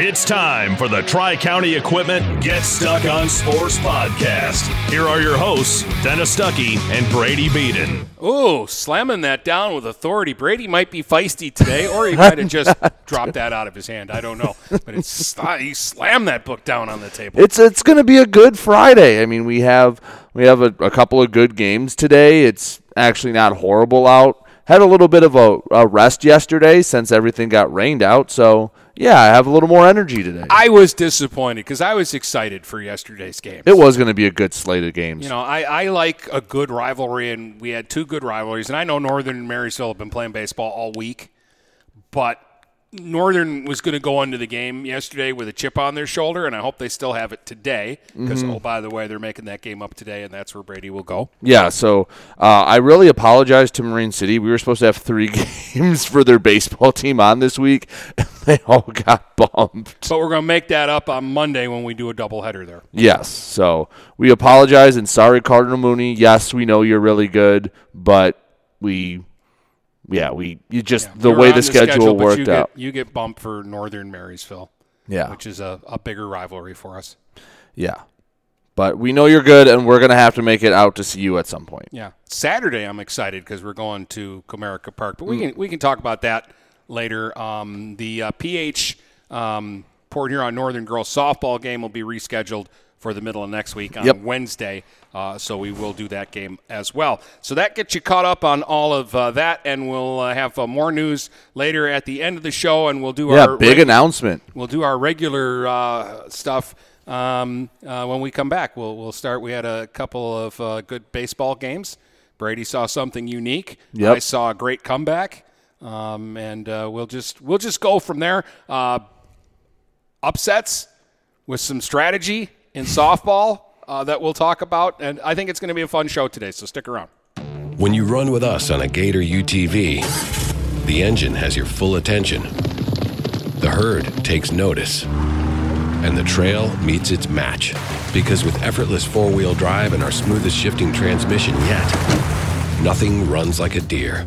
It's time for the Tri County Equipment Get Stuck on Sports podcast. Here are your hosts, Dennis Stuckey and Brady Beaton. Ooh, slamming that down with authority. Brady might be feisty today, or he might have just dropped that out of his hand. I don't know, but it's he slammed that book down on the table. It's it's going to be a good Friday. I mean, we have we have a, a couple of good games today. It's actually not horrible out. Had a little bit of a, a rest yesterday since everything got rained out, so yeah, I have a little more energy today. I was disappointed because I was excited for yesterday's game. it was going to be a good slate of games. You know, I, I like a good rivalry, and we had two good rivalries. And I know Northern and Marysville have been playing baseball all week, but Northern was going to go into the game yesterday with a chip on their shoulder, and I hope they still have it today. Because Mm-hmm. oh, by the way, they're making that game up today, and that's where Brady will go. Yeah, so uh, I really apologize to Marine City. We were supposed to have three games for their baseball team on this week, and they all got bumped. But we're going to make that up on Monday when we do a doubleheader there. Yes, so we apologize and sorry, Cardinal Mooney. Yes, we know you're really good, but we, yeah, we you just the You're way the schedule, but worked you out. Get, you get bumped for Northern Marysville, Yeah, which is a, a bigger rivalry for us. yeah, but we know you're good, and we're gonna have to make it out to see you at some point. Yeah, Saturday I'm excited because we're going to Comerica Park, but Mm. we can we can talk about that later. Um, the uh, PH um, Port Huron Northern girls softball game will be rescheduled for the middle of next week on Yep. Wednesday, uh, so we will do that game as well. So that gets you caught up on all of uh, that, and we'll uh, have uh, more news later at the end of the show, and we'll do Yeah, our big reg- announcement. we'll do our regular uh, stuff um, uh, when we come back. We'll we'll start. We had a couple of uh, good baseball games. Brady saw something unique. Yep. I saw a great comeback, um, and uh, we'll just we'll just go from there. Uh, upsets with some strategy in softball uh, that we'll talk about, and I think it's going to be a fun show today. So stick around. When you run with us on a Gator UTV, the engine has your full attention. The herd takes notice. And the trail meets its match. Because with effortless four wheel drive and our smoothest shifting transmission yet, nothing runs like a deer.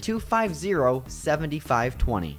250 7520.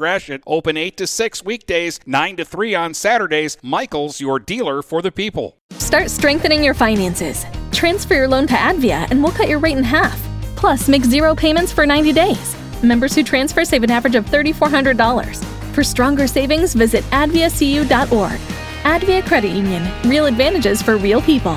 Gratiot. Open 8 to 6 weekdays, 9 to 3 on Saturdays. Michaels, your dealer for the people. Start strengthening your finances. Transfer your loan to Advia and we'll cut your rate in half. Plus, make zero payments for 90 days. Members who transfer save an average of $3,400. For stronger savings, visit adviacu.org. Advia Credit Union. Real advantages for real people.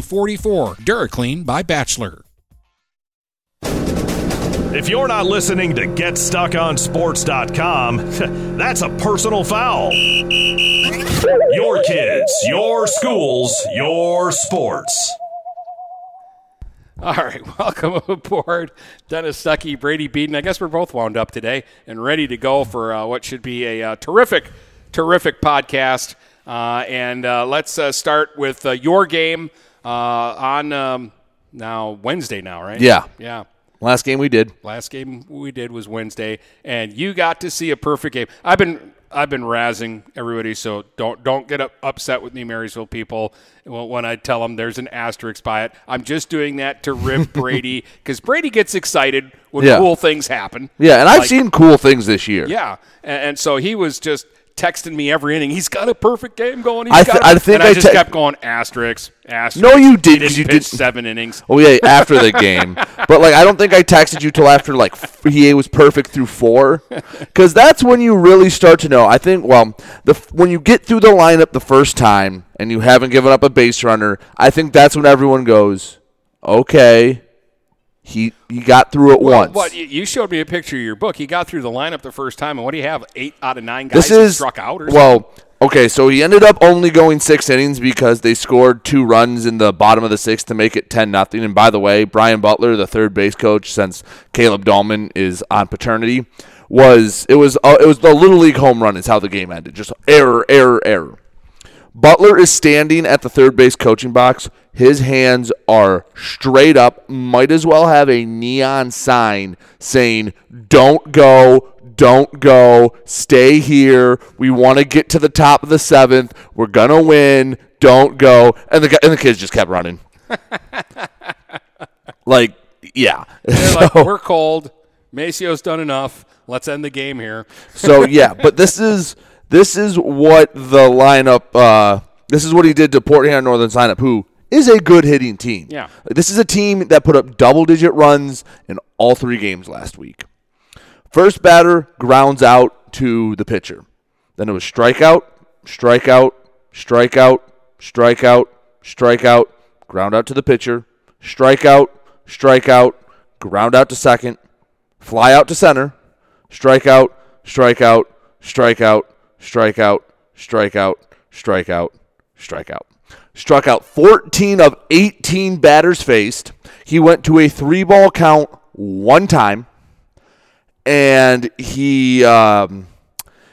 44. DuraClean by Bachelor. If you're not listening to GetStuckOnSports.com, that's a personal foul. Your kids, your schools, your sports. All right, welcome aboard, Dennis Stuckey, Brady Beaton. I guess we're both wound up today and ready to go for uh, what should be a uh, terrific, terrific podcast. Uh, and uh, let's uh, start with uh, your game uh, on um, now Wednesday now, right? Yeah. Yeah. Last game we did. Last game we did was Wednesday, and you got to see a perfect game. I've been I've been razzing everybody, so don't don't get up, upset with me, Marysville people, when I tell them there's an asterisk by it. I'm just doing that to rip Brady because Brady gets excited when Yeah. cool things happen. Yeah, and I've Like- seen cool things this year. Yeah, and, and so he was just texting me every inning. He's got a perfect game going. He's I got th- a-" I think and I, I just te- kept going asterisk, asterisk. No, you didn't you did- seven innings. Oh yeah, after the game. But like, I don't think I texted you till after like f- he was perfect through four, because that's when you really start to know. I think well, the f- when you get through the lineup the first time and you haven't given up a base runner, I think that's when everyone goes, okay, he he got through it Well, once. What you- showed me a picture of your book. He got through the lineup the first time, and what do you have? Eight out of nine guys this is struck out. Or well. Okay, so he ended up only going six innings because they scored two runs in the bottom of the sixth to make it ten nothing. And by the way, Brian Butler, the third base coach since Caleb Dahlman is on paternity, was it was uh, it was the little league home run is how the game ended. Just error, error, error. Butler is standing at the third base coaching box. His hands are straight up. Might as well have a neon sign saying, Don't go, don't go, stay here. We want to get to the top of the seventh. We're going to win. Don't go. And the, guy, and the kids just kept running. like, yeah. They're like, we're cold. Maceo's done enough. Let's end the game here. So yeah, but this is this is what the lineup. Uh, this is what he did to Port Huron Northern lineup, who is a good hitting team. Yeah. this is a team that put up double digit runs in all three games last week. First batter grounds out to the pitcher. Then it was strikeout, strikeout, strikeout, strikeout, strikeout, ground out to the pitcher, strikeout, strikeout, ground out to second, fly out to center, strikeout, strikeout, strikeout, strikeout, strikeout, strikeout, strikeout. Struck out 14 of 18 batters faced. He went to a three ball count one time, and he um,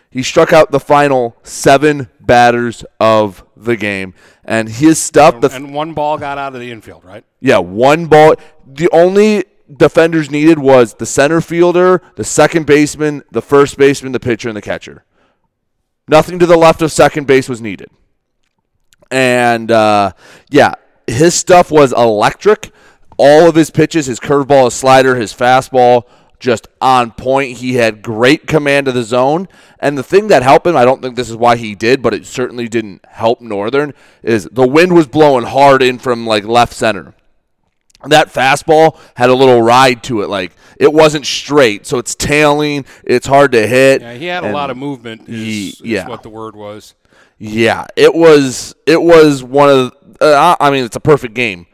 he struck out the final seven batters of the game. And his stuff, the and one ball got out of the infield, right? yeah, one ball. The only defenders needed was the center fielder, the second baseman, the first baseman, the pitcher, and the catcher. Nothing to the left of second base was needed. And uh, yeah, his stuff was electric. All of his pitches, his curveball, his slider, his fastball, just on point. He had great command of the zone. And the thing that helped him, I don't think this is why he did, but it certainly didn't help Northern, is the wind was blowing hard in from like left center. That fastball had a little ride to it, like it wasn't straight, so it's tailing. It's hard to hit. Yeah, he had a lot of movement. Is, he- is yeah. what the word was. Yeah, it was. It was one of. Uh, I mean, it's a perfect game.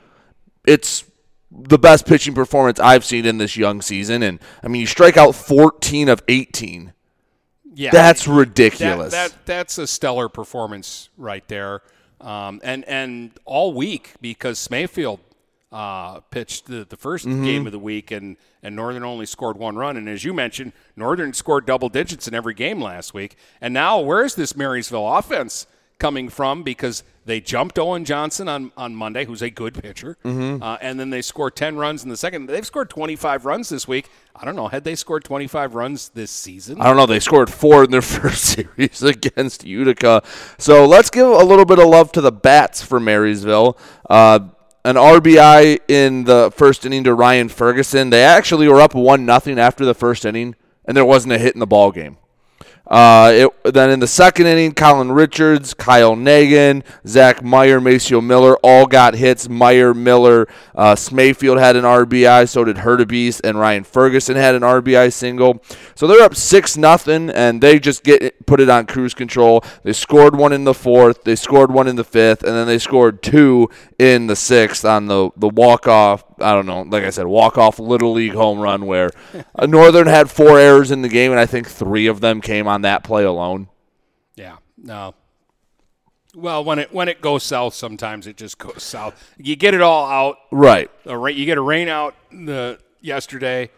It's the best pitching performance I've seen in this young season, and I mean, you strike out 14 of 18. Yeah, That's that- ridiculous. That, that's a stellar performance right there, um, and and all week because Mayfield uh, pitched the, the 1st Mm-hmm. game of the week, and and Northern only scored one run. And as you mentioned, Northern scored double digits in every game last week. And now, where's this Marysville offense coming from? Because they jumped Owen Johnson on, on Monday, who's a good pitcher, Mm-hmm. uh, and then they scored 10 runs in the second. They've scored 25 runs this week. I don't know. Had they scored 25 runs this season? I don't know. They scored four in their first series against Utica. So let's give a little bit of love to the bats for Marysville. Uh, an RBI in the first inning to Ryan Ferguson. They actually were up one nothing after the first inning, and there wasn't a hit in the ball game. Uh, it, then in the second inning, Colin Richards, Kyle Nagan, Zach Meyer, Maceo Miller all got hits. Meyer, Miller, uh, Smayfield had an RBI, so did Hurtabeast, and Ryan Ferguson had an RBI single. So they're up six nothing, and they just get it, put it on cruise control. They scored one in the fourth, they scored one in the fifth, and then they scored two in the sixth on the the walk off. I don't know, like I said, walk off little league home run where uh, Northern had four errors in the game, and I think three of them came on that play alone. Yeah, no. Well, when it when it goes south, sometimes it just goes south. You get it all out. Right. Ra- you get a rain out the yesterday,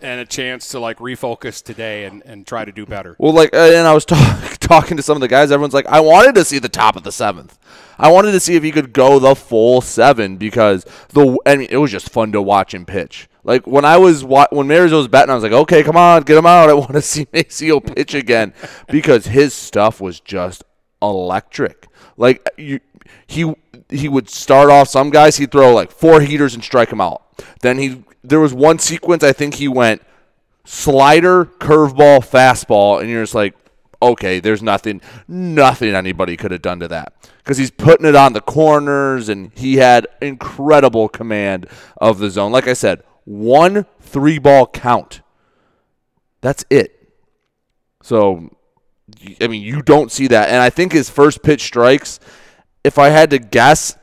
and a chance to like refocus today and, and try to do better. Well, like, uh, and I was talk- talking to some of the guys. Everyone's like, I wanted to see the top of the seventh. I wanted to see if he could go the full seven because the. I mean, it was just fun to watch him pitch. Like when I was wa- when Marysville was batting, I was like, okay, come on, get him out. I want to see Maceo pitch again because his stuff was just electric. Like you, he he would start off. Some guys he'd throw like four heaters and strike him out. Then he there was one sequence I think he went slider, curveball, fastball, and you're just like, okay, there's nothing, nothing anybody could have done to that because he's putting it on the corners, and he had incredible command of the zone. Like I said, one three ball count. That's it. So, I mean, you don't see that, and I think his first pitch strikes. If I had to guess,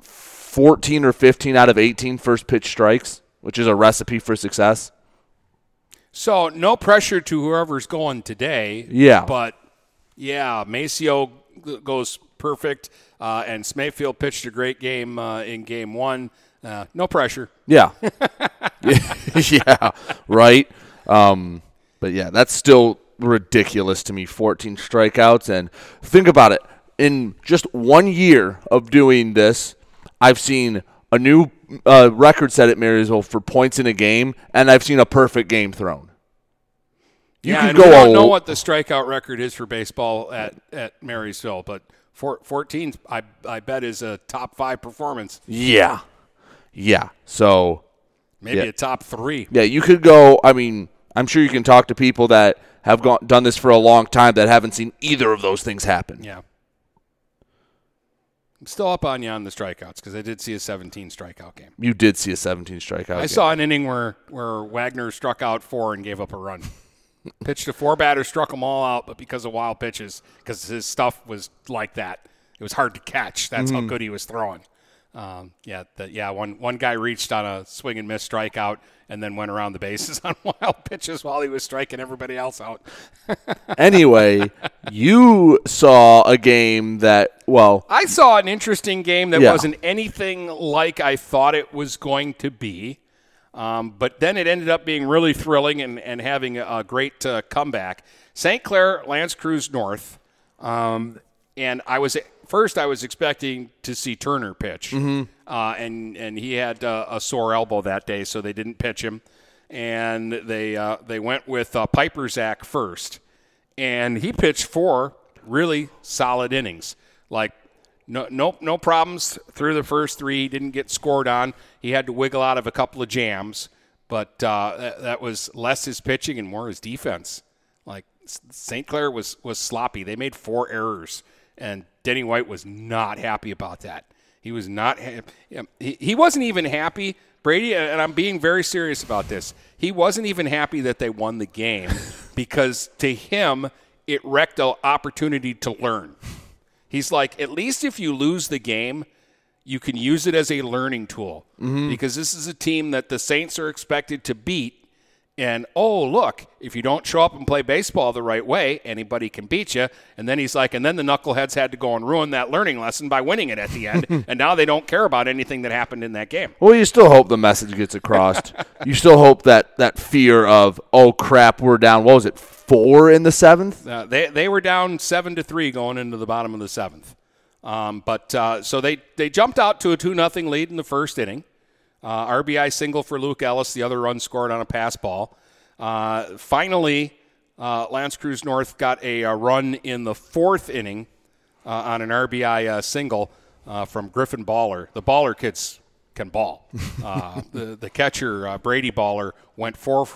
14 or 15 out of 18 first pitch strikes, which is a recipe for success. So no pressure to whoever's going today. Yeah. But yeah, Maceo goes perfect, uh, and Smayfield pitched a great game uh, in game one. Uh, no pressure. Yeah. yeah, right. Um, but yeah, that's still ridiculous to me. 14 strikeouts. And think about it. In just one year of doing this, I've seen a new uh, record set at Marysville for points in a game, and I've seen a perfect game thrown. You yeah, can go we don't know what the strikeout record is for baseball at, at Marysville, but four, 14, I, I bet, is a top five performance, Yeah. Yeah. So maybe Yeah. a top three. Yeah, you could go. I mean, I'm sure you can talk to people that have gone, done this for a long time that haven't seen either of those things happen. Yeah. I'm still up on you on the strikeouts because I did see a 17 strikeout game. You did see a 17 strikeout. I game. saw an inning where, where Wagner struck out four and gave up a run. Pitched to four batters, struck them all out, but because of wild pitches, because his stuff was like that, it was hard to catch. That's how mm-hmm. good he was throwing. Um, yeah, the, yeah. One one guy reached on a swing and miss strikeout, and then went around the bases on wild pitches while he was striking everybody else out. anyway, you saw a game that well, I saw an interesting game that Yeah. wasn't anything like I thought it was going to be. Um, but then it ended up being really thrilling and, and having a, great uh, comeback. St. Clair, L'Anse Creuse North. Um, and I was first I was expecting to see Turner pitch, uh, and and he had uh, a sore elbow that day, so they didn't pitch him, and they uh, they went with uh, Piper Zach first, and he pitched four really solid innings, like no no no problems through the first three. He didn't get scored on. He had to wiggle out of a couple of jams, but uh, that, that was less his pitching and more his defense. Like St. Clair was was sloppy. They made four errors, and Denny White was not happy about that. He was not. Ha- he, he wasn't even happy. Brady, and I'm being very serious about this. He wasn't even happy that they won the game because to him it wrecked an opportunity to learn. He's like, at least if you lose the game, you can use it as a learning tool mm-hmm. because this is a team that the Saints are expected to beat. And oh, look, if you don't show up and play baseball the right way, anybody can beat you. And then he's like, and then the Knuckleheads had to go and ruin that learning lesson by winning it at the end. and now they don't care about anything that happened in that game. Well, you still hope the message gets across. you still hope that that fear of oh crap, we're down. What was it, four in the seventh? Uh, they they were down seven to three going into the bottom of the seventh. Um, but uh, so they they jumped out to a two nothing lead in the first inning. Uh, RBI single for Luke Ellis. The other run scored on a pass ball. Uh, finally, uh, L'Anse Creuse North got a, a, run in the fourth inning uh, on an RBI uh, single uh, from Griffin Baller. The Baller kids can ball. the the catcher Brady Baller went four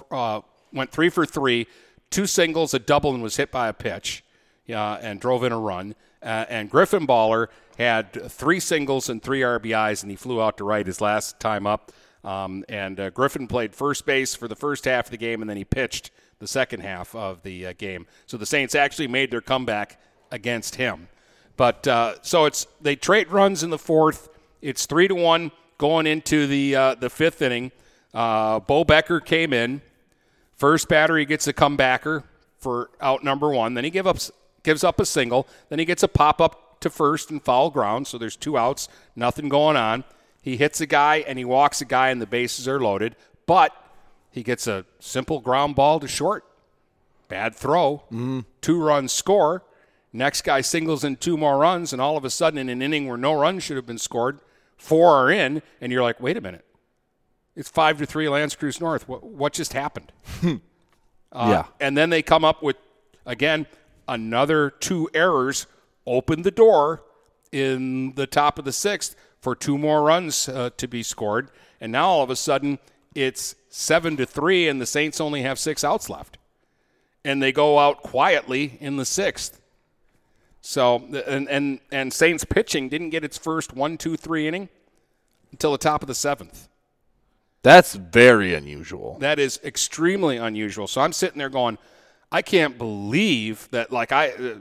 went three for three, two singles, a double, and was hit by a pitch, and drove in a run. and Griffin Baller had three singles and three RBIs, and he flew out to right his last time up. Um, and uh, Griffin played first base for the first half of the game, and then he pitched the second half of the uh, game. So the Saints actually made their comeback against him. But uh, so it's they trade runs in the fourth. It's three to one going into the uh, the fifth inning. Uh, Bo Becker came in. First batter, he gets a comebacker for out number one. Then he give up gives up a single. Then he gets a pop up to first and foul ground, so there's two outs, nothing going on. He hits a guy and he walks a guy, and the bases are loaded, but he gets a simple ground ball to short. Bad throw. Mm-hmm. Two runs score. Next guy singles in two more runs, and all of a sudden, in an inning where no runs should have been scored, four are in, and you're like, wait a minute. It's five to three, L'Anse Creuse North. What, what just happened? uh, Yeah. And then they come up with, again, another two errors opened the door in the top of the sixth for two more runs uh, to be scored. And now all of a sudden it's seven to three, and the Saints only have six outs left. And they go out quietly in the sixth. So and and and Saints pitching didn't get its first one, two, three inning until the top of the seventh. That's very unusual. That is extremely unusual. So I'm sitting there going, I can't believe that. Like I, uh,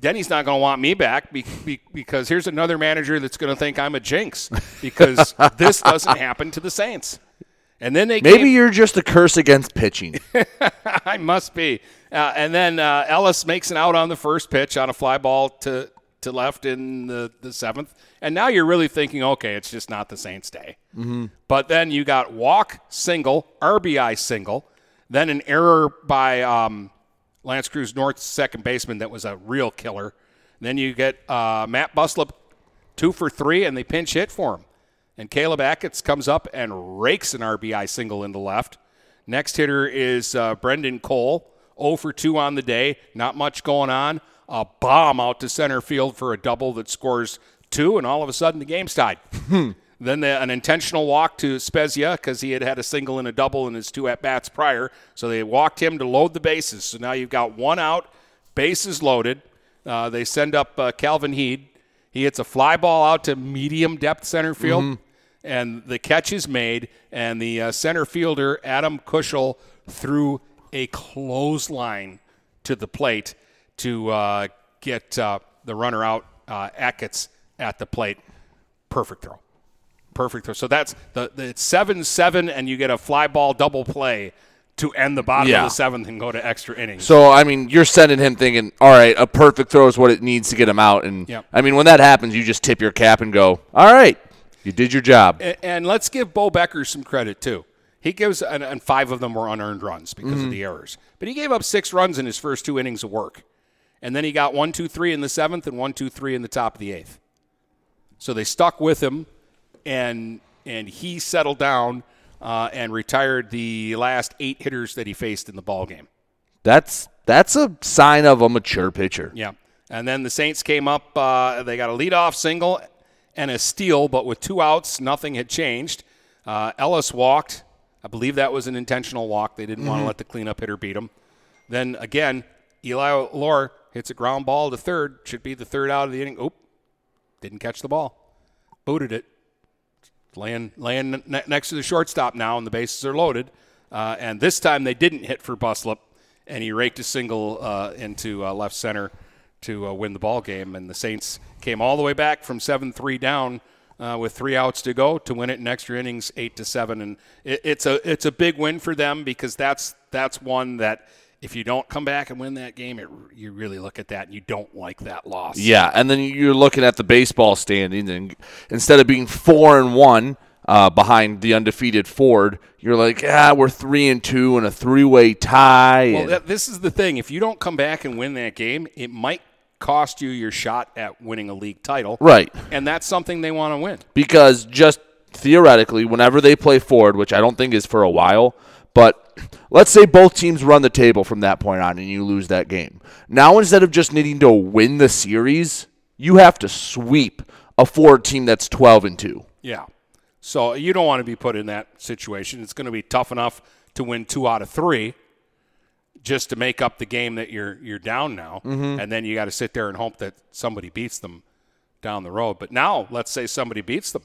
Denny's not going to want me back be, be, because here's another manager that's going to think I'm a jinx because this doesn't happen to the Saints. And then they Maybe came- you're just a curse against pitching. I must be. Uh, and then uh, Ellis makes an out on the first pitch on a fly ball to to left in the, the seventh. And now you're really thinking, okay, it's just not the Saints' day. Mhm. But then you got walk single, RBI single, then an error by um, L'Anse Creuse North's second baseman that was a real killer. Then you get uh, Matt Buslip two for three, and they pinch hit for him. And Caleb Atkins comes up and rakes an RBI single into left. Next hitter is uh, Brendan Cole, 0 for 2 on the day. Not much going on. A bomb out to center field for a double that scores two, and all of a sudden the game's tied. Then the, an intentional walk to Spezia because he had had a single and a double in his two at bats prior. So they walked him to load the bases. So now you've got one out, bases loaded. Uh, they send up uh, Calvin Heed. He hits a fly ball out to medium depth center field, Mhm. and the catch is made. And the uh, center fielder Adam Kushel threw a clothesline to the plate to uh, get uh, the runner out, uh, Atkins, at the plate. Perfect throw perfect throw. So that's the, the it's seven seven, and you get a fly ball double play to end the bottom Yeah. of the seventh and go to extra innings. So I mean, you're sending him thinking, all right, a perfect throw is what it needs to get him out. And Yep. I mean, when that happens, you just tip your cap and go, all right, you did your job. and, and let's give Bo Becker some credit too. He gives and, and five of them were unearned runs because Mhm. of the errors, but he gave up six runs in his first two innings of work, and then he got one two three in the seventh and one two three in the top of the eighth. So they stuck with him, and and he settled down uh, and retired the last eight hitters that he faced in the ball game. That's that's a sign of a mature pitcher. Yeah. And then the Saints came up. Uh, they got a leadoff single and a steal, but with two outs, nothing had changed. Uh, Ellis walked. I believe that was an intentional walk. They didn't want to let the cleanup hitter beat him. Then again, Eli Lore hits a ground ball to third. Should be the third out of the inning. Oop, didn't catch the ball. Booted it. Laying, laying ne- next to the shortstop now, and the bases are loaded. Uh, and this time they didn't hit for Buslip, and he raked a single uh, into uh, left center to uh, win the ball game. And the Saints came all the way back from seven three down uh, with three outs to go to win it in extra innings, eight to seven. And it, it's a it's a big win for them because that's that's one that if you don't come back and win that game, it, you really look at that and you don't like that loss. Yeah, and then you're looking at the baseball standings, and instead of being four and one uh, behind the undefeated Ford, you're like, ah, we're three and two and a three-way tie. Well, that, this is the thing. If you don't come back and win that game, it might cost you your shot at winning a league title. Right. And that's something they want to win. because just theoretically, whenever they play Ford, which I don't think is for a while, but let's say both teams run the table from that point on and you lose that game. Now, instead of just needing to win the series, you have to sweep a Ford team that's 12 and 2. Yeah. So you don't want to be put in that situation. It's going to be tough enough to win two out of three just to make up the game that you're you're down now, Mm-hmm. and then you got to sit there and hope that somebody beats them down the road. But now, let's say somebody beats them.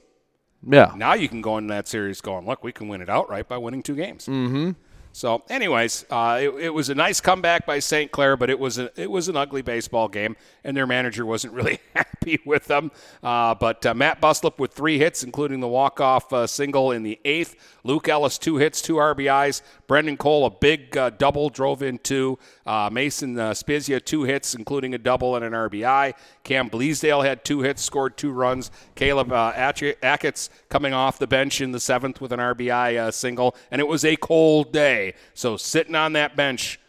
Yeah. Now you can go into that series going, look, we can win it outright by winning two games. Mm-hmm. So, anyways, uh, it, it was a nice comeback by St. Clair, but it was a, it was an ugly baseball game, and their manager wasn't really happy with them. Uh, but uh, Matt Buslip with three hits, including the walk off uh, single in the eighth. Luke Ellis two hits, two RBIs. Brendan Cole a big uh, double drove in two. Uh, Mason Spezia two hits, including a double and an RBI. Cam Bleasdale had two hits, scored two runs. Caleb uh, Atkins coming off the bench in the seventh with an RBI uh, single, and it was a cold day. So sitting on that bench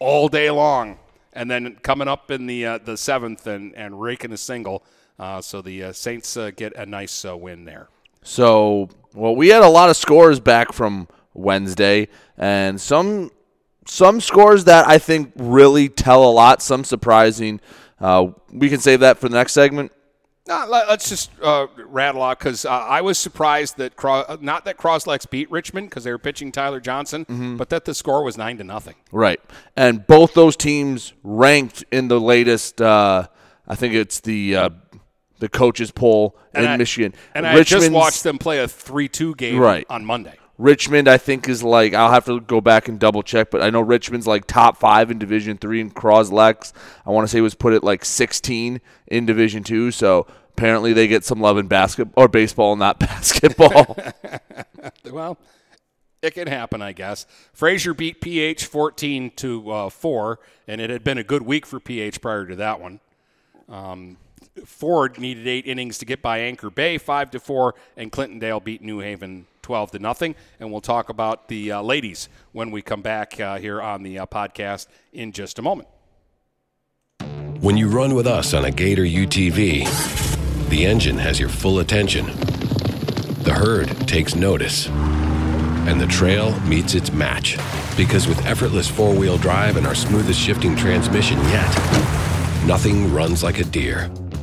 all day long, and then coming up in the uh, the seventh and, and raking a single. Uh, so the uh, Saints uh, get a nice uh, win there. So, well, we had a lot of scores back from Wednesday, and some some scores that I think really tell a lot. Some surprising. Uh, we can save that for the next segment. Uh, let- let's just uh, rattle off because uh, I was surprised that not that Croslex beat Richmond because they were pitching Tyler Johnson, but that the score was nine to nothing. Right, and both those teams ranked in the latest. Uh, I think it's the uh, the coaches poll in I- Michigan. And I just watched them play a three-two game Right. on Monday. Richmond, I think, is like I'll have to go back and double check, but I know Richmond's like top five in Division Three, and Croslex, I want to say was put at like 16 in Division Two. So apparently they get some love in basketball or baseball, not basketball. Well, it can happen, I guess. Fraser beat PH 14 to uh, 4, and it had been a good week for PH prior to that one. Um, Ford needed eight innings to get by Anchor Bay, 5 to 4, and Clintondale beat New Haven 12 to nothing. And we'll talk about the uh, ladies when we come back uh, here on the uh, podcast in just a moment. When you run with us on a Gator UTV, the engine has your full attention. The herd takes notice. And the trail meets its match. Because with effortless four wheel drive and our smoothest shifting transmission yet, nothing runs like a deer.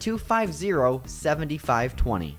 250 7520.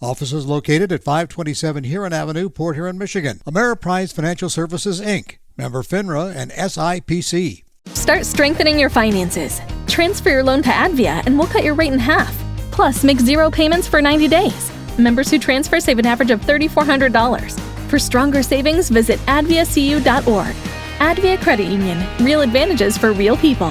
Offices located at 527 Huron Avenue, Port Huron, Michigan. Ameriprise Financial Services, Inc., member FINRA and SIPC. Start strengthening your finances. Transfer your loan to Advia and we'll cut your rate in half. Plus, make zero payments for 90 days. Members who transfer save an average of $3,400. For stronger savings, visit adviacu.org. Advia Credit Union. Real advantages for real people.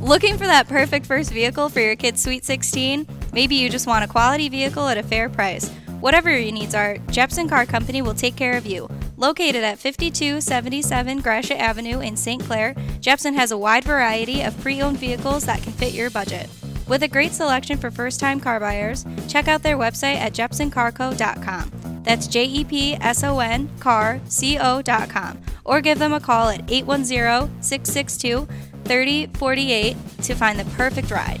Looking for that perfect first vehicle for your kid's Sweet 16? Maybe you just want a quality vehicle at a fair price. Whatever your needs are, Jepson Car Company will take care of you. Located at 5277 Gratiot Avenue in St. Clair, Jepson has a wide variety of pre owned vehicles that can fit your budget. With a great selection for first time car buyers, check out their website at jepsoncarco.com. That's J E P S O N car C O.com. Or give them a call at 810 662 3048 to find the perfect ride.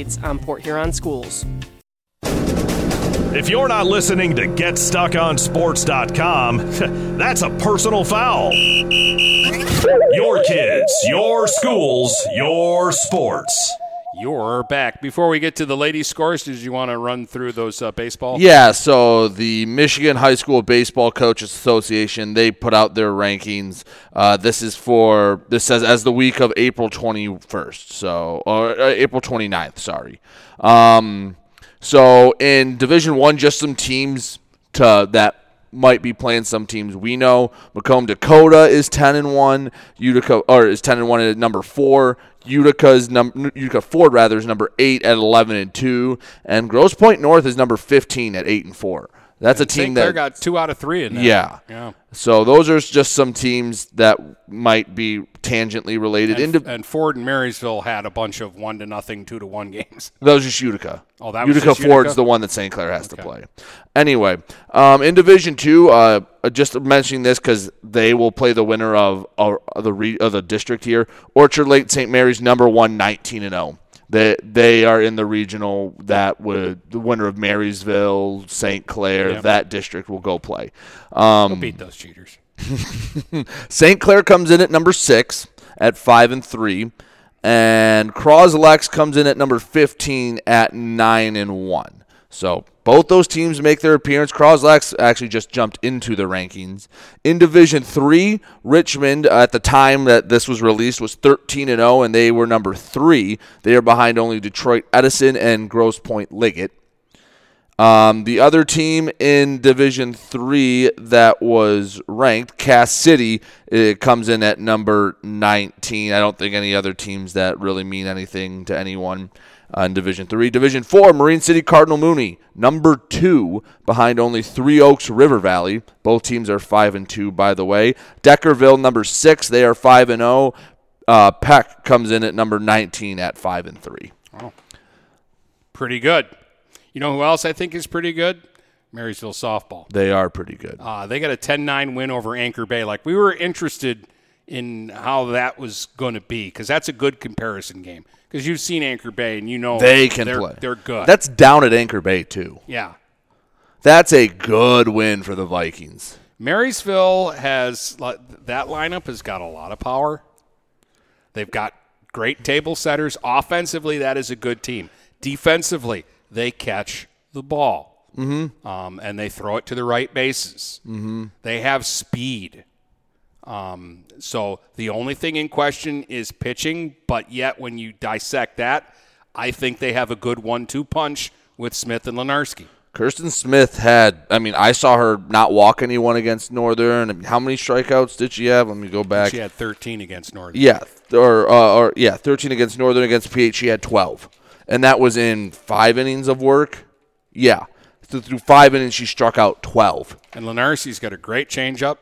on Port Huron schools. If you're not listening to GetStuckOnSports.com, that's a personal foul. Your kids, your schools, your sports. You're back. Before we get to the ladies' scores, did you want to run through those uh, baseball? Yeah, so the Michigan High School Baseball Coaches Association they put out their rankings. Uh, this is for this says as the week of April 21st, so or uh, April 29th. Sorry. Um, so in Division One, just some teams to that might be playing some teams we know. Macomb Dakota is 10 and 1. Utica or is 10 and 1 at number 4. Utica's number Utica Ford rather is number 8 at 11 and 2 and Grosse Pointe North is number 15 at 8 and 4. That's and a team St. Clair that got 2 out of 3 in that. Yeah. Yeah. So those are just some teams that might be tangentially related. And, and Ford and Marysville had a bunch of 1 to nothing, 2 to 1 games. That was just Utica. Oh, that was Utica Ford's Utica? the one that St. Clair has to play. Anyway, um, in Division Two, uh, uh, just mentioning this because they will play the winner of, of the re, of the district here. Orchard Lake St. Mary's number one, 19 and zero. They they are in the regional that would the winner of Marysville, St. Clair, Yep. that district will go play. Um, We'll beat those cheaters. St. Clair comes in at number six at five and three, and Croslex comes in at number fifteen at nine and one. So both those teams make their appearance. Croslex actually just jumped into the rankings. In Division Three, Richmond at the time that this was released was thirteen and zero, and they were number three. They are behind only Detroit Edison and Grosse Pointe Liggett. Um, the other team in Division Three that was ranked, Cass City, it comes in at number 19. I don't think any other teams that really mean anything to anyone uh, in Division Three. Division Four, Marine City Cardinal Mooney, number two, behind only Three Oaks River Valley. Both teams are five and two, by the way. Deckerville, number six, they are five and zero. Uh, Peck comes in at number 19 at five and three. Oh, Pretty good. You know who else I think is pretty good? Marysville softball. They are pretty good. Uh, they got a 10-9 win over Anchor Bay. Like we were interested in how that was going to be because that's a good comparison game because you've seen Anchor Bay and you know They can they're, play. They're good. That's down at Anchor Bay too. yeah. That's a good win for the Vikings. Marysville has that lineup has got a lot of power. They've got great table setters. Offensively, that is a good team. Defensively, they catch the ball mm-hmm. um, and they throw it to the right bases. Mm-hmm. They have speed. Um, so the only thing in question is pitching, but yet when you dissect that, I think they have a good one-two punch with Smith and Lenarski. Kirsten Smith had, I mean, I saw her not walk anyone against Northern. I mean, how many strikeouts did she have? Let me go back. She had 13 against Northern. Yeah, or, uh, or yeah, 13 against Northern. Against PH, she had 12. And that was in five innings of work. Yeah. So through five innings, she struck out 12. And Lenarski's got a great changeup.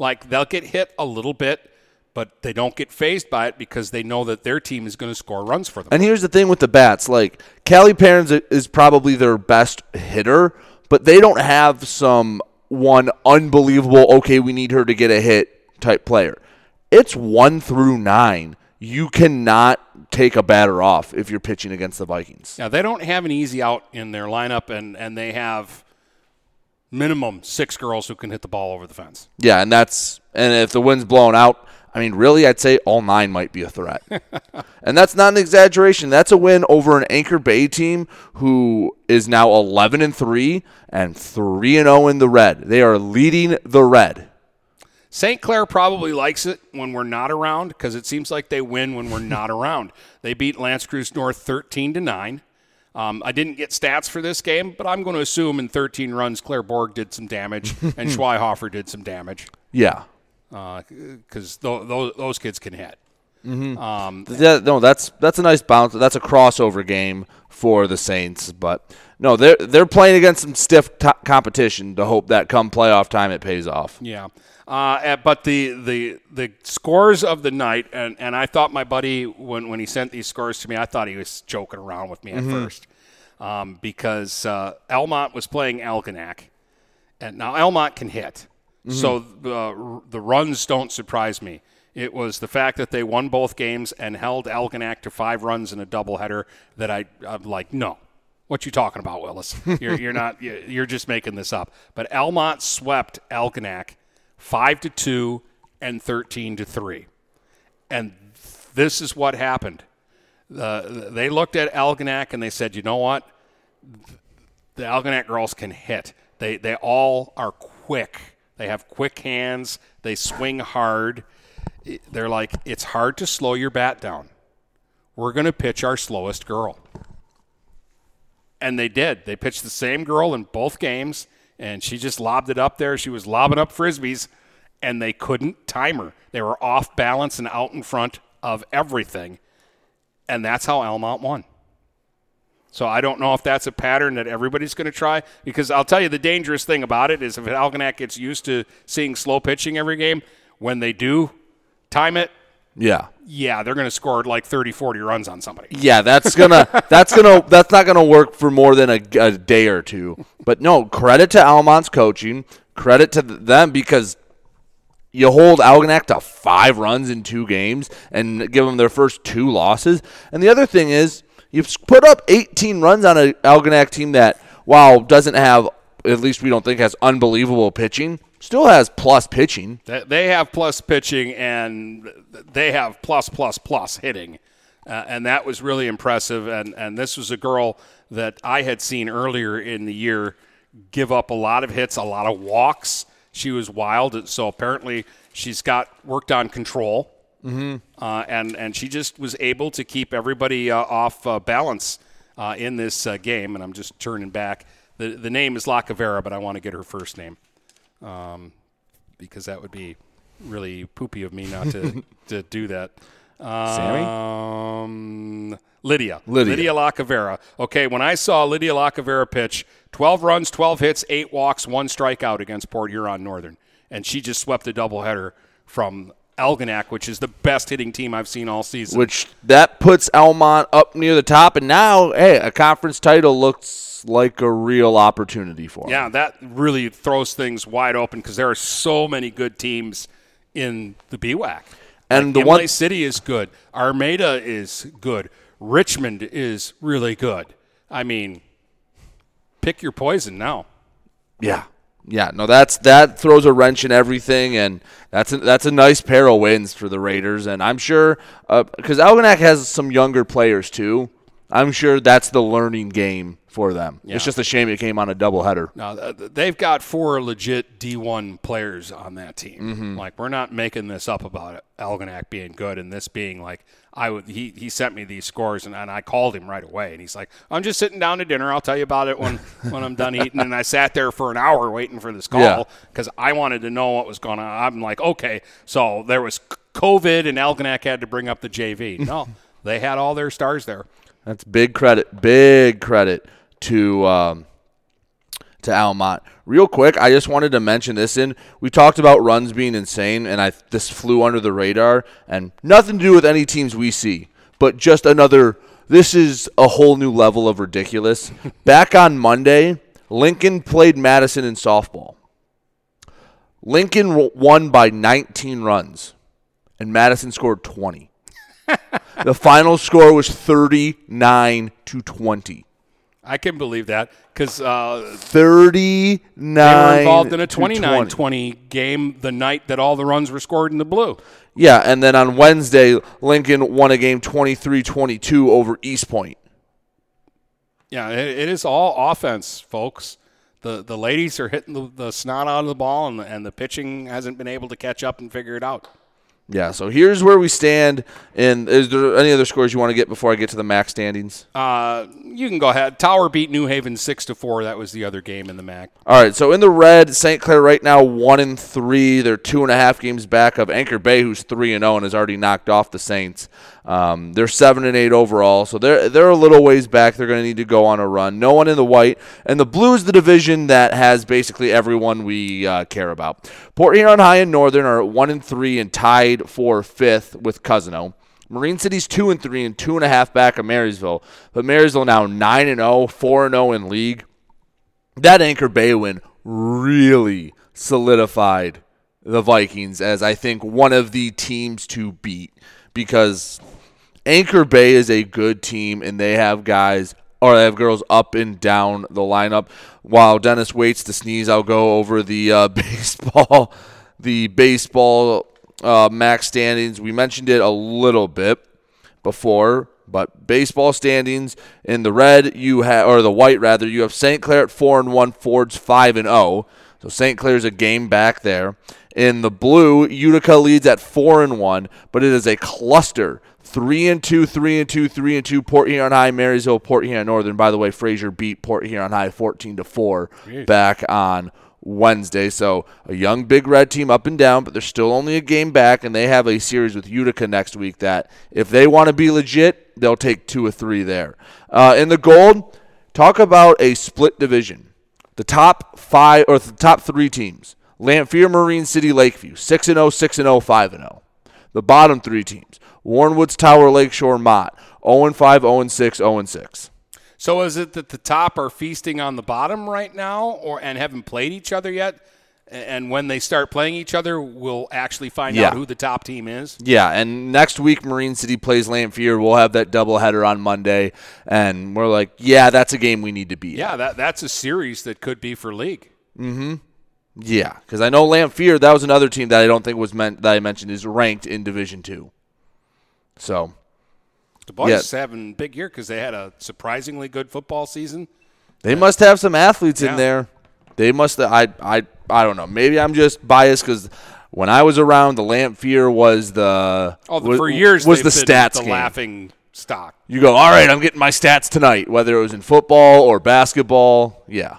Like, they'll get hit a little bit, but they don't get phased by it because they know that their team is going to score runs for them. And here's the thing with the bats, like Callie Perrins is probably their best hitter, but they don't have some one unbelievable, okay, we need her to get a hit type player. It's one through nine. You cannot take a batter off if you're pitching against the Vikings. Now they don't have an easy out in their lineup and, and they have minimum six girls who can hit the ball over the fence. Yeah, and that's and if the wind's blowing out, I mean, really, I'd say all nine might be a threat. and that's not an exaggeration. That's a win over an Anchor Bay team who is now 11 and 3 and 3 and 0 in the red. They are leading the red. St. Clair probably likes it when we're not around because it seems like they win when we're not around. They beat L'Anse Creuse North 13 to 9. Um, I didn't get stats for this game, but I'm going to assume in 13 runs, Claire Borg did some damage and Schweihofer did some damage. Yeah because uh, those those kids can hit. Mm-hmm. Um, yeah, no, that's that's a nice bounce. That's a crossover game for the Saints, but no, they're they're playing against some stiff t- competition to hope that come playoff time it pays off. Yeah, uh, but the the the scores of the night, and, and I thought my buddy when when he sent these scores to me, I thought he was joking around with me at Mm-hmm. first, um, because uh, Almont was playing Algonac, and now Almont can hit. So uh, the runs don't surprise me. It was the fact that they won both games and held Algonac to five runs in a doubleheader that I, I'm like, no. What you talking about, Willis? You're, you're not. You're just making this up. But Almont swept Algonac five to two and thirteen to three, and this is what happened. Uh, they looked at Algonac and they said, you know what? The Algonac girls can hit. They they all are quick. They have quick hands. They swing hard. They're like, it's hard to slow your bat down. We're going to pitch our slowest girl. And they did. They pitched the same girl in both games, and she just lobbed it up there. She was lobbing up frisbees, and they couldn't time her. They were off balance and out in front of everything. And that's how Almont won. So I don't know if that's a pattern that everybody's going to try because I'll tell you the dangerous thing about it is if Algonac gets used to seeing slow pitching every game, when they do time it, Yeah. yeah, they're going to score like 30, 40 runs on somebody. Yeah, that's gonna that's gonna that's not gonna work for more than a, a day or two. But no, credit to Almont's coaching, credit to them because you hold Algonac to five runs in two games and give them their first two losses. And the other thing is, you've put up 18 runs on an Algonac team that, while doesn't have, at least we don't think, has unbelievable pitching, still has plus pitching. They- They have plus pitching and they have plus, plus, plus hitting. Uh, and that was really impressive. And, and this was a girl that I had seen earlier in the year give up a lot of hits, a lot of walks. She was wild. So apparently she's got worked on control. Mm-hmm. Uh, and, and she just was able to keep everybody uh, off uh, balance uh, in this uh, game. And I'm just turning back. The, the name is La Cavera, but I want to get her first name um, because that would be really poopy of me not to, to do that. Sammy? Um, Lydia. Lydia. Lydia Lacavera. Okay, when I saw Lydia Lacavera pitch, 12 runs, 12 hits, 8 walks, 1 strikeout against Port Huron Northern. And she just swept a doubleheader from Algonac, which is the best hitting team I've seen all season. which that puts Almont up near the top. And now, hey, a conference title looks like a real opportunity for 'em. Yeah, that really throws things wide open because there are so many good teams in the BWAC. And Like, the one- City is good. Armada is good. Richmond is really good. I mean, pick your poison now. Yeah. Yeah, no, that's that throws a wrench in everything, and that's a, that's a nice pair of wins for the Raiders, and I'm sure uh, because Algonac has some younger players too. I'm sure that's the learning game for them. Yeah. It's just a shame it came on a doubleheader. Now th- th- they've got four legit D1 players on that team. Mhm. Like we're not making this up about it, Algonac being good and this being like I would. He, he sent me these scores and, and I called him right away and he's like, I'm just sitting down to dinner. I'll tell you about it when when I'm done eating. And I sat there for an hour waiting for this call because I wanted to know what was going on. I'm like, okay, so there was COVID and Algonac had to bring up the JV. No, they had all their stars there. That's big credit, big credit to um, to Almont. Real quick, I just wanted to mention this. In we talked about runs being insane, and I this flew under the radar, and nothing to do with any teams we see, but just another. This is a whole new level of ridiculous. Back on Monday, Lincoln played Madison in softball. Lincoln won by 19 runs, and Madison scored 20. the final score was 39 to 20. I can believe that because uh, 39 they were involved in a to 29 20. 20 game the night that all the runs were scored in the blue. Yeah, and then on Wednesday, Lincoln won a game 23-22 over East Point. Yeah, it, it is all offense, folks. The the ladies are hitting the, the snot out of the ball, and the, and the pitching hasn't been able to catch up and figure it out. Yeah, so here's where we stand. And is there any other scores you want to get before I get to the MAC standings? Uh, you can go ahead. Tower beat New Haven six to four. That was the other game in the MAC. All right, so in the red, St. Clair right now one and three. They're two and a half games back of Anchor Bay, who's three and zero and has already knocked off the Saints. Um, they're seven and eight overall, so they're they're a little ways back. They're going to need to go on a run. No one in the white, and the blue is the division that has basically everyone we uh, care about. Port Huron High and Northern are one and three and tied for fifth with Cousino. Marine City's two and three and two and a half back of Marysville, but Marysville now nine and 0, 4 and zero in league that Anchor Bay win really solidified the Vikings as I think one of the teams to beat because Anchor Bay is a good team and they have guys or they have girls up and down the lineup. While Dennis waits to sneeze, I'll go over the uh, baseball, the baseball uh, MAC standings. We mentioned it a little bit before, but baseball standings in the red you have or the white rather you have St. Clair at four and one, Ford's five and zero. So St. Clair's a game back there. In the blue, Utica leads at four and one, but it is a cluster. Three and two, three and two, three and two. Port Huron High, Marysville, Port Huron Northern. By the way, Fraser beat Port Huron High fourteen to four back on Wednesday. So a young Big Red team up and down, but they're still only a game back, and they have a series with Utica next week. That if they want to be legit, they'll take two or three there. Uh, in the gold, talk about a split division. The top five or the top three teams: Lamphere, Marine City, Lakeview, six and 0, 6 and 0, 5 and 0. The bottom three teams: Warrenwoods, Tower, Lakeshore, Mott, 0 and 5, 0 and 6, 0 and 6. So is it that the top are feasting on the bottom right now, or and haven't played each other yet? And when they start playing each other, we'll actually find Yeah. out who the top team is. Yeah, and next week Marine City plays Lamphere. We'll have that doubleheader on Monday, and we're like, yeah, that's a game we need to beat. Yeah, that that's a series that could be for league. Mm-hmm. Yeah, because I know Lamphere. That was another team that I don't think was meant that I mentioned is ranked in Division Two. So The boys Yeah. having big year because they had a surprisingly good football season. they must have some athletes Yeah. in there. They must. I I I don't know. Maybe I'm just biased because when I was around, the Lamphere was the Oh, was, for years was the stats the game. laughing stock. You go, all right, I'm getting my stats tonight, whether it was in football or basketball. Yeah.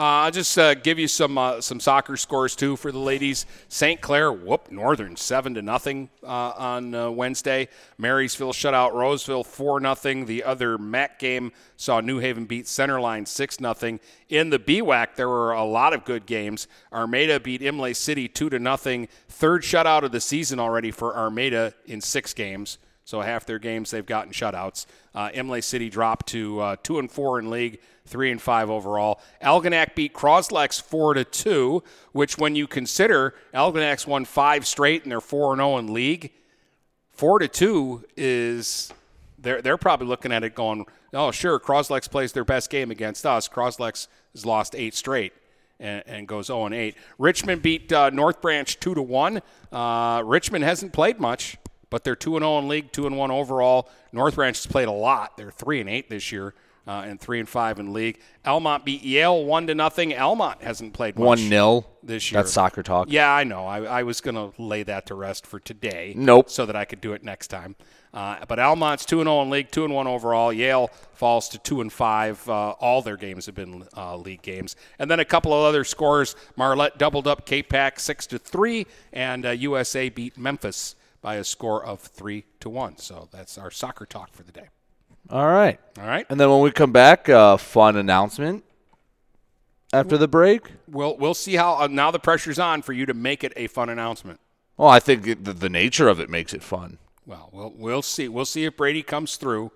Uh, I'll just uh, give you some uh, some soccer scores too for the ladies. St. Clair whoop Northern seven to nothing on Wednesday. Marysville shut out Roseville four nothing. The other MAC game saw New Haven beat Centerline six nothing. In the BWAC, there were a lot of good games. Armada beat Imlay City two to nothing. Third shutout of the season already for Armada in six games. So half their games they've gotten shutouts. Uh, Imlay City dropped to uh, two and four in league, three and five overall. Algonac beat Croslex four to two, which when you consider Algonac's won five straight and they're four and zero in league, four to two is they're they're probably looking at it going, oh sure, Croslex plays their best game against us. Croslex has lost eight straight and, and goes 0 and 8. Richmond beat uh, North Branch 2 to 1. Uh, Richmond hasn't played much, but they're 2 and 0 in league, 2 and 1 overall. North Branch has played a lot. They're 3 and 8 this year. Uh, and three and five in league. Almont beat Yale one to nothing. Almont hasn't played One nil this year. That's soccer talk. Yeah, I know. I, I was going to lay that to rest for today. Nope. So that I could do it next time. Uh, but Almont's two and zero in league, two and one overall. Yale falls to two and five. Uh, all their games have been uh, league games, and then a couple of other scores. Marlette doubled up K-Pac six to three, and USA uh, beat Memphis by a score of three to one. So that's our soccer talk for the day. All right. All right. And then when we come back, uh, fun announcement after the break. We'll we'll see how uh, now the pressure's on for you to make it a fun announcement. Well, I think it, the, the nature of it makes it fun. Well, we'll we'll see. We'll see if Brady comes through.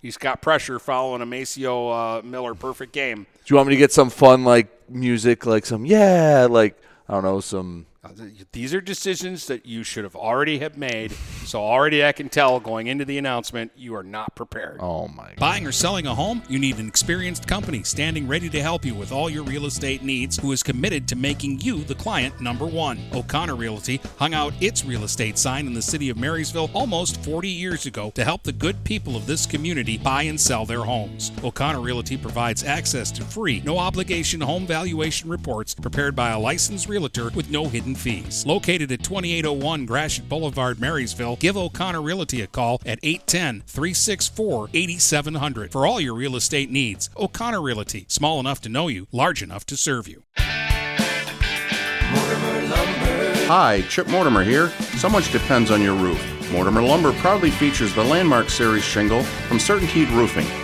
He's got pressure following a Maceo uh, Miller perfect game. Do you want me to get some fun like music, like some yeah, like I don't know, some Uh, these are decisions that you should have already have made. So already I can tell going into the announcement you are not prepared. Oh my! Buying or selling a home? You need an experienced company standing ready to help you with all your real estate needs who is committed to making you the client number one. O'Connor Realty hung out its real estate sign in the city of Marysville almost 40 years ago to help the good people of this community buy and sell their homes. O'Connor Realty provides access to free, no obligation home valuation reports prepared by a licensed realtor with no hidden fees. Located at 2801 Gratiot Boulevard, Marysville, give O'Connor Realty a call at 810 364 8700 for all your real estate needs. O'Connor Realty, small enough to know you, large enough to serve you. Hi, Chip Mortimer here. So much depends on your roof. Mortimer Lumber proudly features the Landmark Series shingle from Certainteed Roofing.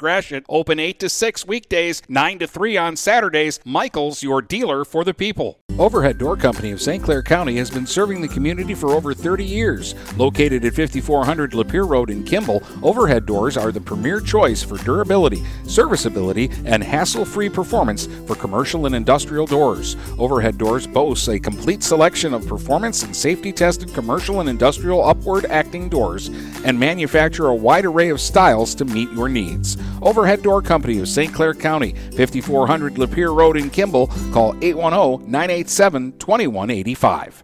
Open 8 to 6 weekdays, 9 to 3 on Saturdays. Michael's, your dealer for the people. Overhead Door Company of St. Clair County has been serving the community for over 30 years. Located at 5400 Lapeer Road in Kimball, Overhead Doors are the premier choice for durability, serviceability, and hassle free performance for commercial and industrial doors. Overhead Doors boasts a complete selection of performance and safety tested commercial and industrial upward acting doors and manufacture a wide array of styles to meet your needs. Overhead Door Company of St. Clair County, 5400 Lapeer Road in Kimball. Call 810 987 2185.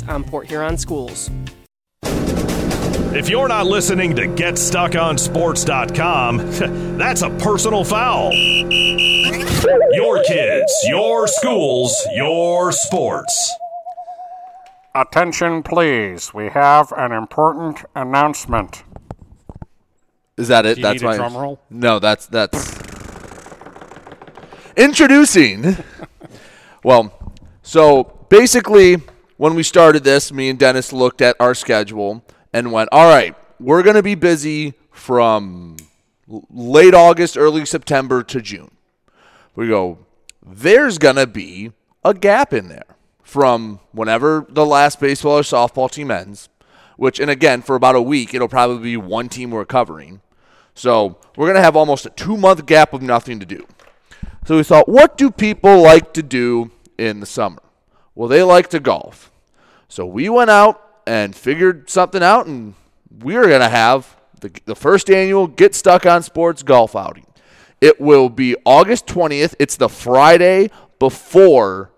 on um, Port Huron Schools. If you're not listening to GetStuckOnSports.com, that's a personal foul. Your kids, your schools, your sports. Attention, please. We have an important announcement. Is that it? Do you that's need a drum roll? No, that's that's introducing. well, so basically, when we started this, me and Dennis looked at our schedule and went, "All right, we're going to be busy from late August, early September to June." We go, "There's going to be a gap in there from whenever the last baseball or softball team ends." Which, and again, for about a week, it'll probably be one team we're covering. So we're going to have almost a two month gap of nothing to do. So we thought, what do people like to do in the summer? Well, they like to golf. So we went out and figured something out, and we are going to have the, the first annual Get Stuck on Sports golf outing. It will be August 20th. It's the Friday before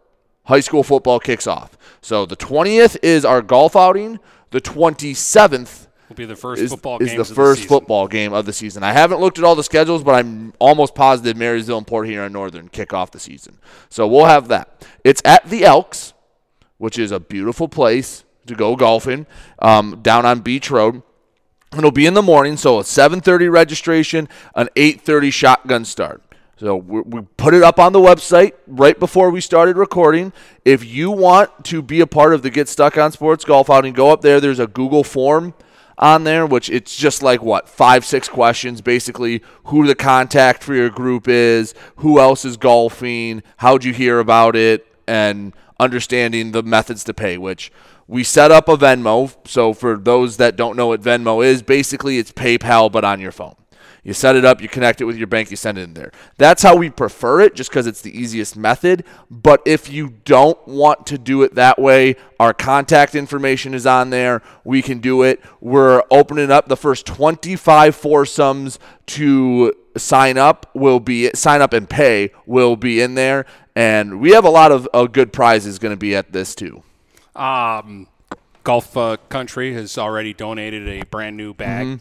high school football kicks off. So the 20th is our golf outing. The 27th Will be the first is, football is the of the first football game of the season. I haven't looked at all the schedules, but I'm almost positive Marysville and Port Huron Northern kick off the season. So we'll have that. It's at the Elks, which is a beautiful place to go golfing um, down on Beach Road. It'll be in the morning, so a 7:30 registration, an 8:30 shotgun start. So we, we put it up on the website right before we started recording. If you want to be a part of the Get Stuck on Sports golf outing, go up there. There's a Google form on there, which it's just like what five, six questions, basically who the contact for your group is, who else is golfing, how'd you hear about it, and understanding the methods to pay. Which we set up a Venmo. So for those that don't know what Venmo is, basically it's PayPal but on your phone. You set it up, you connect it with your bank, you send it in there. That's how we prefer it, just because it's the easiest method. But if you don't want to do it that way, our contact information is on there. We can do it. We're opening up the first 25 foursomes to sign up. Will be sign up and pay will be in there, and we have a lot of uh, good prizes going to be at this too. Um, Golf uh, Country has already donated a brand new bag. Mhm.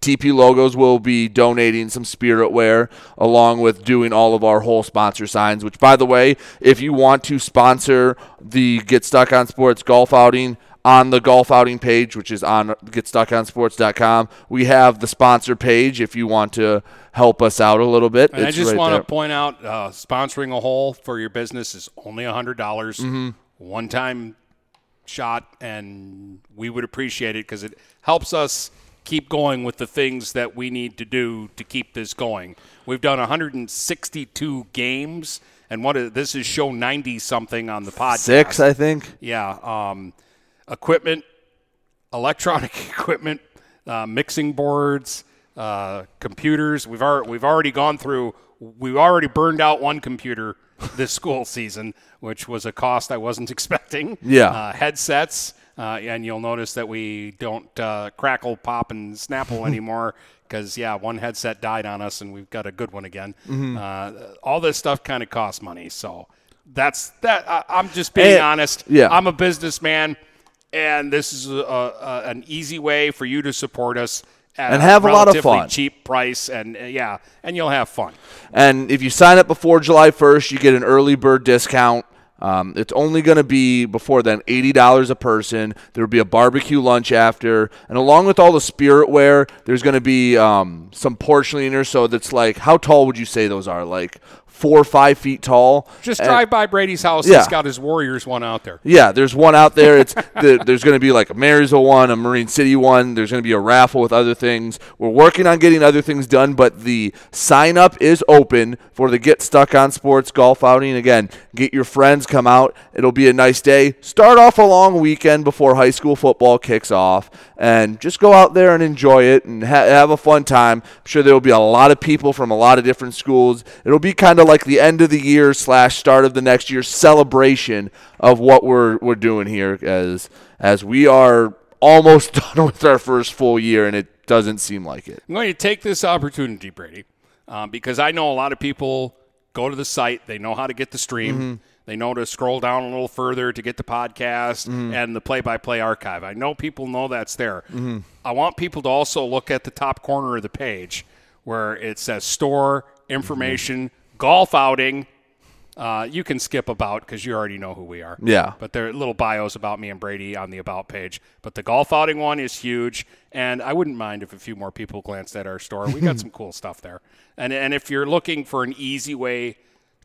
TP Logos will be donating some spirit wear along with doing all of our whole sponsor signs, which, by the way, if you want to sponsor the Get Stuck on Sports golf outing on the golf outing page, which is on getstuckonsports.com, we have the sponsor page if you want to help us out a little bit. And I just right want there. to point out, uh, sponsoring a hole for your business is only hundred dollars, Mhm. one time shot, and we would appreciate it because it helps us keep going with the things that we need to do to keep this going. We've done 162 games, and what is, this is show 90 something on the podcast. Six, I think. Yeah. Um, equipment, electronic equipment, uh, mixing boards, uh, computers. We've already we've already gone through. We've already burned out one computer this school season, which was a cost I wasn't expecting. Yeah. Uh, headsets, uh, and you'll notice that we don't uh, crackle, pop, and snapple anymore. Because yeah, one headset died on us, and we've got a good one again. Mhm. Uh, all this stuff kind of costs money, so that's that. I, I'm just being And- honest. yeah. I'm a businessman, and this is a, a, an easy way for you to support us at And have a lot of fun. cheap price, and uh, yeah, and you'll have fun. And if you sign up before July 1st, you get an early bird discount Um, it's only going to be before then eighty dollars a person. There will be a barbecue lunch after, and along with all the spirit wear, there's going to be um, some porcelainers. So that's like, how tall would you say those are? Like four or five feet tall. Just And- drive by Brady's house. Yeah. He's got his Warriors one out there. yeah, there's one out there. It's the, there's going to be like a Marysville one, a Marine City one. There's going to be a raffle with other things. We're working on getting other things done, but the sign up is open for the Get Stuck on Sports golf outing. Again, get your friends, come out. It'll be a nice day. Start off a long weekend before high school football kicks off, and just go out there and enjoy it and ha- have a fun time. I'm sure there will be a lot of people from a lot of different schools. It'll be kind of like the end of the year slash start of the next year celebration of what we're we're doing here as as we are almost done with our first full year and it doesn't seem like it. I'm going to take this opportunity, Brady, um, because I know a lot of people go to the site. They know how to get the stream. Mhm. They know to scroll down a little further to get the podcast Mhm. and the play-by-play archive. I know people know that's there. Mhm. I want people to also look at the top corner of the page where it says store information, golf outing. Uh, you can skip about because you already know who we are. Yeah. But there are little bios about me and Brady on the about page. But the golf outing one is huge, and I wouldn't mind if a few more people glanced at our store. We got some cool stuff there. And and if you're looking for an easy way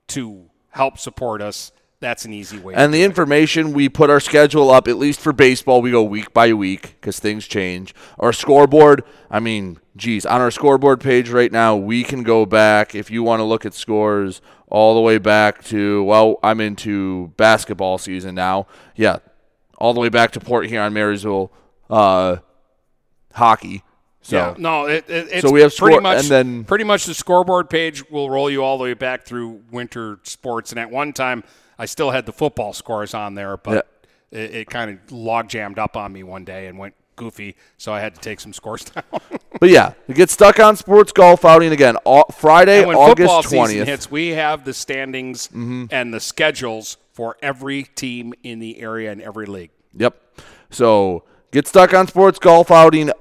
to help support us, that's an easy way. And the information we put our schedule up at least for baseball, we go week by week because things change. Our scoreboard, I mean, geez, on our scoreboard page right now, we can go back if you want to look at scores all the way back to well, I'm into basketball season now. Yeah, all the way back to Port Huron Marysville, uh, hockey. So yeah, no, it, it, it's so we have pretty score, much and then pretty much the scoreboard page will roll you all the way back through winter sports. And at one time, I still had the football scores on there, but it, it kind of log jammed up on me one day and went goofy, so I had to take some scores down. But yeah, we get stuck on sports golf outing again. Au- Friday, and when August twentieth. hits, we have the standings Mhm. and the schedules for every team in the area and every league. Yep. So get stuck on sports golf outing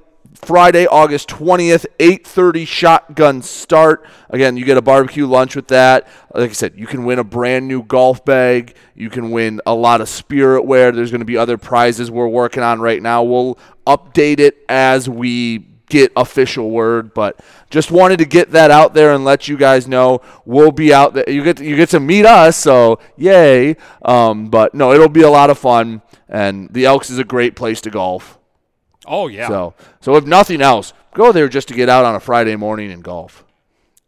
Friday, August twentieth, eight thirty shotgun start. Again, you get a barbecue lunch with that. Like I said, you can win a brand new golf bag. You can win a lot of spirit wear. There's going to be other prizes we're working on right now. We'll update it as we get official word, but just wanted to get that out there and let you guys know we'll be out there. You get you get to meet us, so yay! Um, but no, it'll be a lot of fun, and the Elks is a great place to golf. Oh yeah, So so if nothing else, go there just to get out on a Friday morning and golf.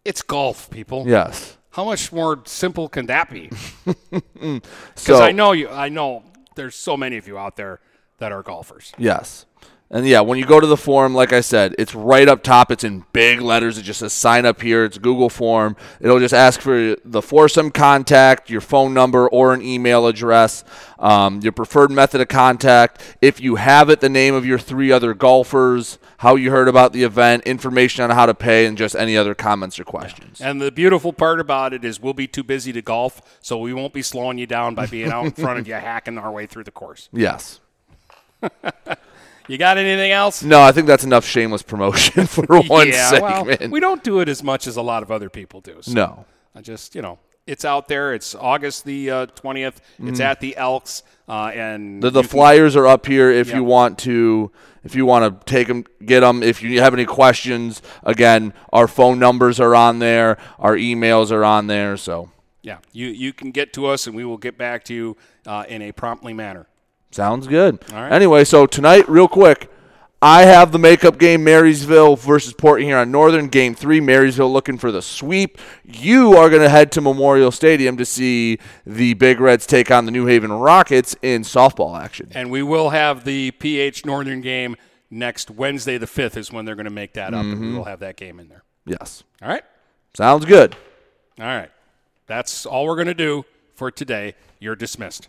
it's golf, people. Yes. How much more simple can that be? Because So I know you. I know there's so many of you out there that are golfers. Yes. And yeah, when you go to the form, like I said, it's right up top. It's in big letters. It just says sign up here. It's a Google form. It'll just ask for the foursome contact, your phone number, or an email address, um, your preferred method of contact. If you have it, the name of your three other golfers, how you heard about the event, information on how to pay, and just any other comments or questions. And the beautiful part about it is we'll be too busy to golf, so we won't be slowing you down by being out in front of you hacking our way through the course. Yes. You got anything else? No, I think that's enough shameless promotion for one yeah, segment. Well, we don't do it as much as a lot of other people do. So No. I just, you know, it's out there. It's August the uh, 20th. It's Mhm. at the Elks. Uh, and The, the you can- flyers are up here if Yep. you want to if you want to take them get them if you have any questions again our phone numbers are on there our emails are on there so Yeah, you, you can get to us, and we will get back to you uh, in a promptly manner. Sounds good All right. anyway so tonight real quick I have the makeup game Marysville versus Port Huron Northern game 3 Marysville looking for the sweep you are going to head to Memorial Stadium to see the Big Reds take on the New Haven Rockets in softball action And we will have the PH Northern game next Wednesday, the 5th, is when they're going to make that up, and we Mhm. will have that game in there. yes All right? sounds good All right. That's all we're going to do for today. You're dismissed.